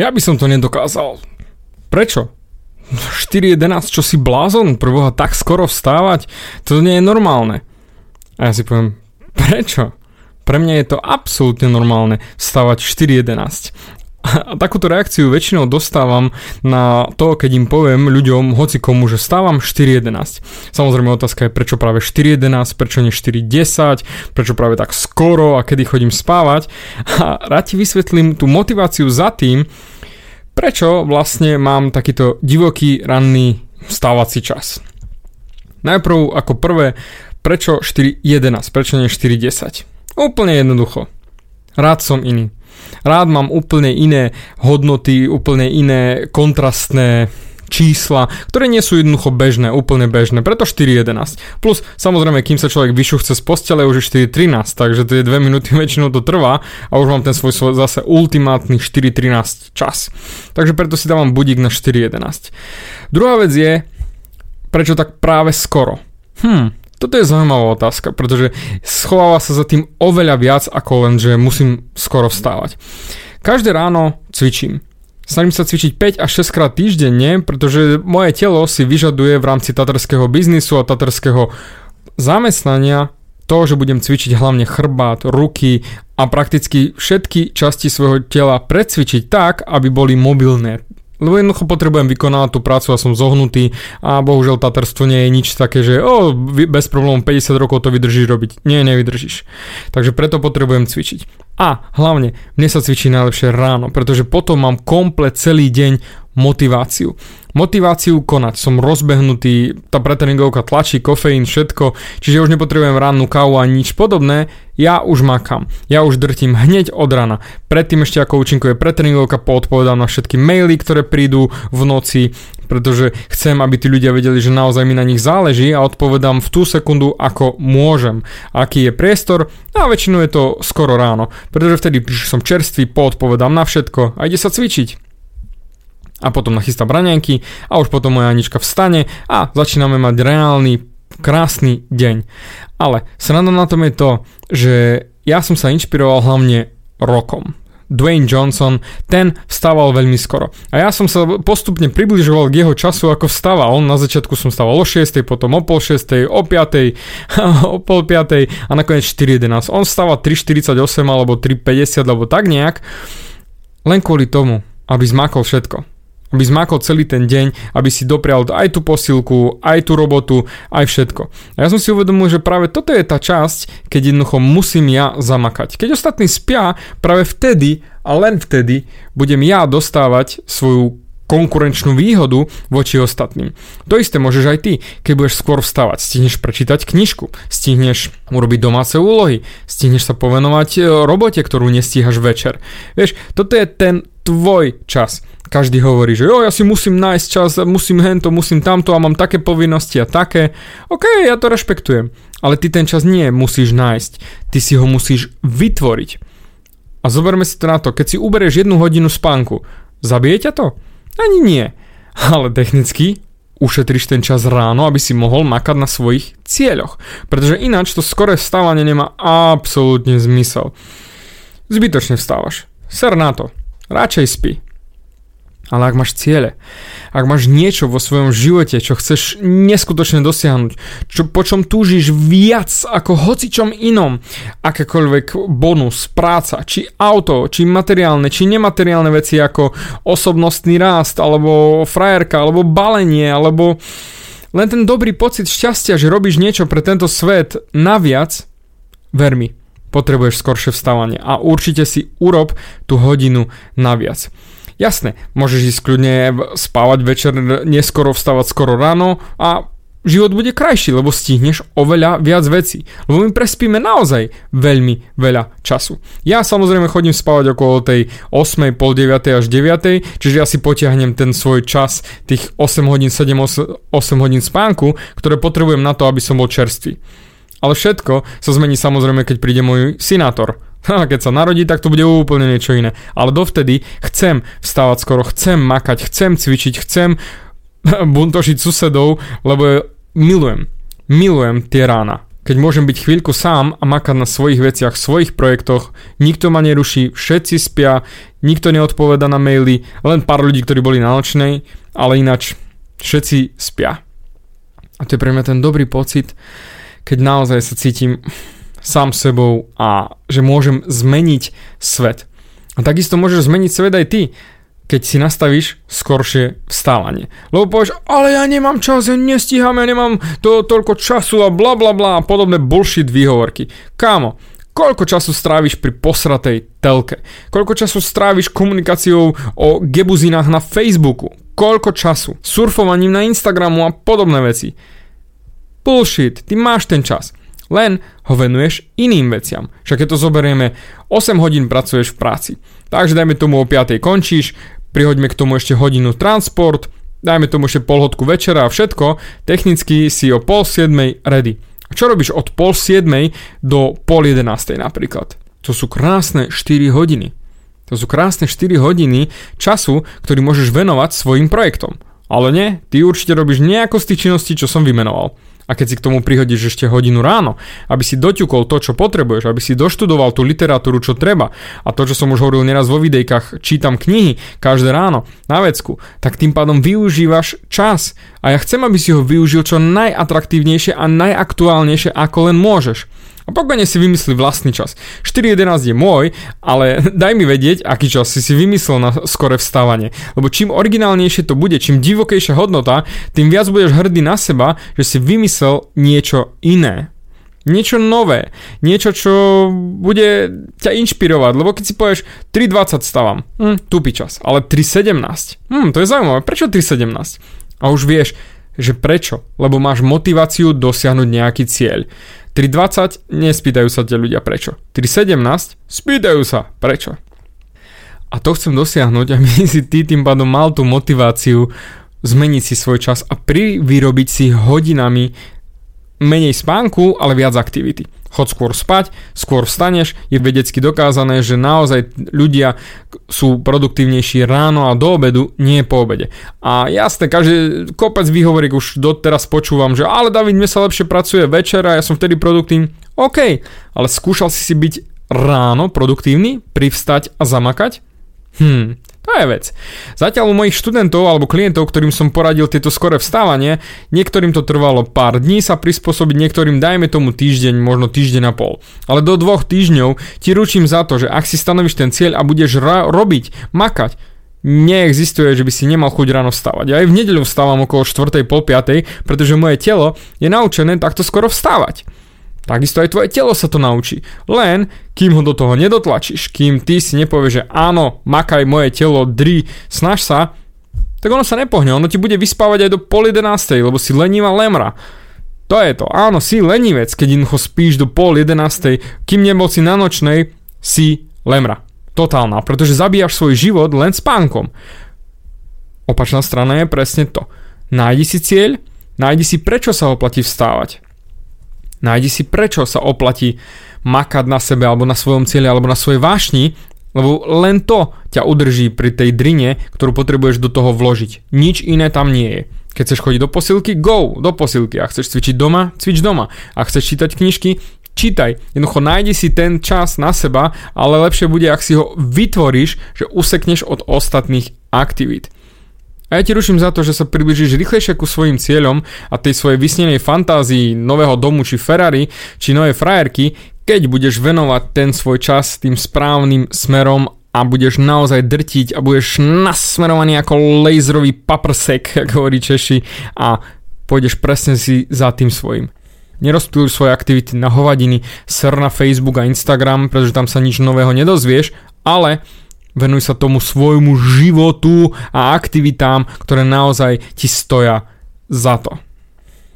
Ja by som to nedokázal. Prečo? 4.11, čo si blázon? Preboha tak skoro vstávať? To nie je normálne. A ja si poviem, prečo? Pre mňa je to absolútne normálne vstávať 4.11. A takúto reakciu väčšinou dostávam na to, keď im poviem ľuďom, hoci komu, že stávam 4.11. Samozrejme otázka je, prečo práve 4.11, prečo nie 4.10, prečo práve tak skoro a kedy chodím spávať. A rád ti vysvetlím tú motiváciu za tým, prečo vlastne mám takýto divoký ranný stávací čas. Najprv ako prvé, prečo 4.11, prečo nie 4.10? Úplne jednoducho. Rád som iný. Rád mám úplne iné hodnoty, úplne iné kontrastné čísla, ktoré nie sú jednoducho bežné, úplne bežné, preto 4.11. Plus, samozrejme, kým sa človek vyšuchce z postele, už je 4.13, takže tie 2 minúty väčšinou to trvá a už mám ten svoj, zase ultimátny 4.13 čas. Takže preto si dávam budík na 4.11. Druhá vec je, prečo tak práve skoro? Hm, toto je zaujímavá otázka, pretože schováva sa za tým oveľa viac ako len, že musím skoro vstávať. Každé ráno cvičím. Snažím sa cvičiť 5 až 6 krát týždenne, pretože moje telo si vyžaduje v rámci tatarského biznisu a tatarského zamestnania to, že budem cvičiť hlavne chrbát, ruky a prakticky všetky časti svojho tela precvičiť tak, aby boli mobilné. Lebo jednoducho potrebujem vykonávať tú prácu a som zohnutý a bohužiaľ taterstvo nie je nič také, že o, bez problémov 50 rokov to vydržíš robiť. Nie, nevydržíš. Takže preto potrebujem cvičiť. A hlavne, mne sa cvičí najlepšie ráno, pretože potom mám komplet celý deň motiváciu. Motiváciu konať, som rozbehnutý, tá pretreningovka tlačí, kofeín, všetko, čiže už nepotrebujem rannú kávu ani nič podobné, ja už makám, ja už drtím hneď od rana. Predtým ešte ako účinkuje pretreningovka, poodpovedám na všetky maily, ktoré prídu v noci, pretože chcem, aby tí ľudia vedeli, že naozaj mi na nich záleží a odpovedám v tú sekundu, ako môžem, aký je priestor a väčšinou je to skoro ráno, pretože vtedy som čerstvý, poodpovedám na všetko a ide sa cvičiť a potom nachystá braňanky a už potom moja Anička vstane a začíname mať reálny krásny deň. Ale sranda na tom je to, že ja som sa inšpiroval hlavne rokom. Dwayne Johnson, ten vstával veľmi skoro. A ja som sa postupne približoval k jeho času, ako vstával. On na začiatku som vstával o 6, potom o pol 6, o 5, o pol 5 a nakoniec 4.11. On vstával 3.48 alebo 3.50 alebo tak nejak, len kvôli tomu, aby zmakol všetko aby zmakol celý ten deň, aby si doprial aj tú posilku, aj tú robotu, aj všetko. A ja som si uvedomil, že práve toto je tá časť, keď jednoducho musím ja zamakať. Keď ostatní spia, práve vtedy a len vtedy budem ja dostávať svoju konkurenčnú výhodu voči ostatným. To isté môžeš aj ty, keď budeš skôr vstávať. Stihneš prečítať knižku, stihneš urobiť domáce úlohy, stihneš sa povenovať e, robote, ktorú nestíhaš večer. Vieš, toto je ten tvoj čas. Každý hovorí, že jo, ja si musím nájsť čas, musím hento, musím tamto a mám také povinnosti a také. OK, ja to rešpektujem. Ale ty ten čas nie musíš nájsť. Ty si ho musíš vytvoriť. A zoberme si to na to, keď si uberieš jednu hodinu spánku, zabije ťa to? Ani nie. Ale technicky ušetríš ten čas ráno, aby si mohol makať na svojich cieľoch. Pretože ináč to skoré vstávanie nemá absolútne zmysel. Zbytočne vstávaš. Ser na to. Radšej spí. Ale ak máš ciele, ak máš niečo vo svojom živote, čo chceš neskutočne dosiahnuť, čo, po čom túžiš viac ako hocičom inom, akékoľvek bonus, práca, či auto, či materiálne, či nemateriálne veci ako osobnostný rást, alebo frajerka, alebo balenie, alebo len ten dobrý pocit šťastia, že robíš niečo pre tento svet naviac, ver mi, potrebuješ skoršie vstávanie a určite si urob tú hodinu naviac. Jasné, môžeš ísť kľudne spávať večer, neskoro vstávať skoro ráno a život bude krajší, lebo stihneš oveľa viac vecí. Lebo my prespíme naozaj veľmi veľa času. Ja samozrejme chodím spávať okolo tej 8, pol 9 až 9, čiže ja si potiahnem ten svoj čas, tých 8 hodín, 7, 8, 8 hodín spánku, ktoré potrebujem na to, aby som bol čerstvý. Ale všetko sa zmení samozrejme, keď príde môj synátor keď sa narodí, tak to bude úplne niečo iné. Ale dovtedy chcem vstávať skoro, chcem makať, chcem cvičiť, chcem buntošiť susedov, lebo milujem, milujem tie rána. keď môžem byť chvíľku sám a makať na svojich veciach, svojich projektoch, nikto ma neruší, všetci spia, nikto neodpoveda na maily, len pár ľudí, ktorí boli na nočnej, ale ináč všetci spia. A to je pre mňa ten dobrý pocit, keď naozaj sa cítim sám sebou a že môžem zmeniť svet. A takisto môžeš zmeniť svet aj ty keď si nastavíš skoršie vstávanie. Lebo povieš, ale ja nemám čas, ja nestíham, ja nemám to, toľko času a bla bla bla a podobné bullshit výhovorky. Kámo, koľko času stráviš pri posratej telke? Koľko času stráviš komunikáciou o gebuzinách na Facebooku? Koľko času? Surfovaním na Instagramu a podobné veci. Bullshit, ty máš ten čas len ho venuješ iným veciam. Však keď to zoberieme, 8 hodín pracuješ v práci. Takže dajme tomu o 5 končíš, prihoďme k tomu ešte hodinu transport, dajme tomu ešte polhodku večera a všetko, technicky si o pol 7 ready. Čo robíš od pol 7 do pol 11 napríklad? To sú krásne 4 hodiny. To sú krásne 4 hodiny času, ktorý môžeš venovať svojim projektom. Ale nie, ty určite robíš nejako z tých činností, čo som vymenoval a keď si k tomu prihodíš ešte hodinu ráno, aby si doťukol to, čo potrebuješ, aby si doštudoval tú literatúru, čo treba a to, čo som už hovoril neraz vo videjkách, čítam knihy každé ráno na vecku, tak tým pádom využívaš čas a ja chcem, aby si ho využil čo najatraktívnejšie a najaktuálnejšie, ako len môžeš. A pokojne si vymyslí vlastný čas. 4.11 je môj, ale daj mi vedieť, aký čas si si vymyslel na skore vstávanie. Lebo čím originálnejšie to bude, čím divokejšia hodnota, tým viac budeš hrdý na seba, že si vymyslel niečo iné. Niečo nové, niečo, čo bude ťa inšpirovať, lebo keď si povieš 3.20 stávam, hm, tupý čas, ale 3.17, hm, to je zaujímavé, prečo 3.17? A už vieš, že prečo, lebo máš motiváciu dosiahnuť nejaký cieľ. 3.20 nespýtajú sa tie ľudia prečo. 3.17 spýtajú sa prečo. A to chcem dosiahnuť, aby si ty tým pádom mal tú motiváciu zmeniť si svoj čas a privyrobiť si hodinami menej spánku, ale viac aktivity. Chod skôr spať, skôr vstaneš, je vedecky dokázané, že naozaj ľudia sú produktívnejší ráno a do obedu, nie po obede. A jasné, každý kopec výhovoriek už doteraz počúvam, že ale David, mne sa lepšie pracuje večer a ja som vtedy produktívny. OK, ale skúšal si si byť ráno produktívny, privstať a zamakať? Hm, to je vec. Zatiaľ u mojich študentov alebo klientov, ktorým som poradil tieto skore vstávanie, niektorým to trvalo pár dní sa prispôsobiť, niektorým dajme tomu týždeň, možno týždeň a pol. Ale do dvoch týždňov ti ručím za to, že ak si stanovíš ten cieľ a budeš ra- robiť, makať, neexistuje, že by si nemal chuť ráno vstávať. Ja aj v nedeľu vstávam okolo 4. pol 5. pretože moje telo je naučené takto skoro vstávať. Takisto aj tvoje telo sa to naučí. Len, kým ho do toho nedotlačíš, kým ty si nepovieš, že áno, makaj moje telo, dri, snaž sa, tak ono sa nepohne, ono ti bude vyspávať aj do pol 11, lebo si lenivá lemra. To je to, áno, si lenivec, keď jednoducho spíš do pol 11, kým nebol si na nočnej, si lemra. Totálna, pretože zabíjaš svoj život len spánkom. Opačná strana je presne to. Nájdi si cieľ, nájdi si prečo sa oplatí vstávať. Nájdi si prečo sa oplatí makať na sebe alebo na svojom cieli alebo na svojej vášni, lebo len to ťa udrží pri tej drine, ktorú potrebuješ do toho vložiť. Nič iné tam nie je. Keď chceš chodiť do posilky, go do posilky. Ak chceš cvičiť doma, cvič doma. Ak chceš čítať knižky, čítaj. Jednoducho nájdi si ten čas na seba, ale lepšie bude, ak si ho vytvoríš, že usekneš od ostatných aktivít. A ja ti ruším za to, že sa približíš rýchlejšie ku svojim cieľom a tej svojej vysnenej fantázii nového domu či Ferrari či novej frajerky, keď budeš venovať ten svoj čas tým správnym smerom a budeš naozaj drtiť a budeš nasmerovaný ako laserový paprsek, ako hovorí Češi a pôjdeš presne si za tým svojim. Nerozptýluj svoje aktivity na hovadiny, ser na Facebook a Instagram, pretože tam sa nič nového nedozvieš, ale Venuj sa tomu svojmu životu a aktivitám, ktoré naozaj ti stoja za to.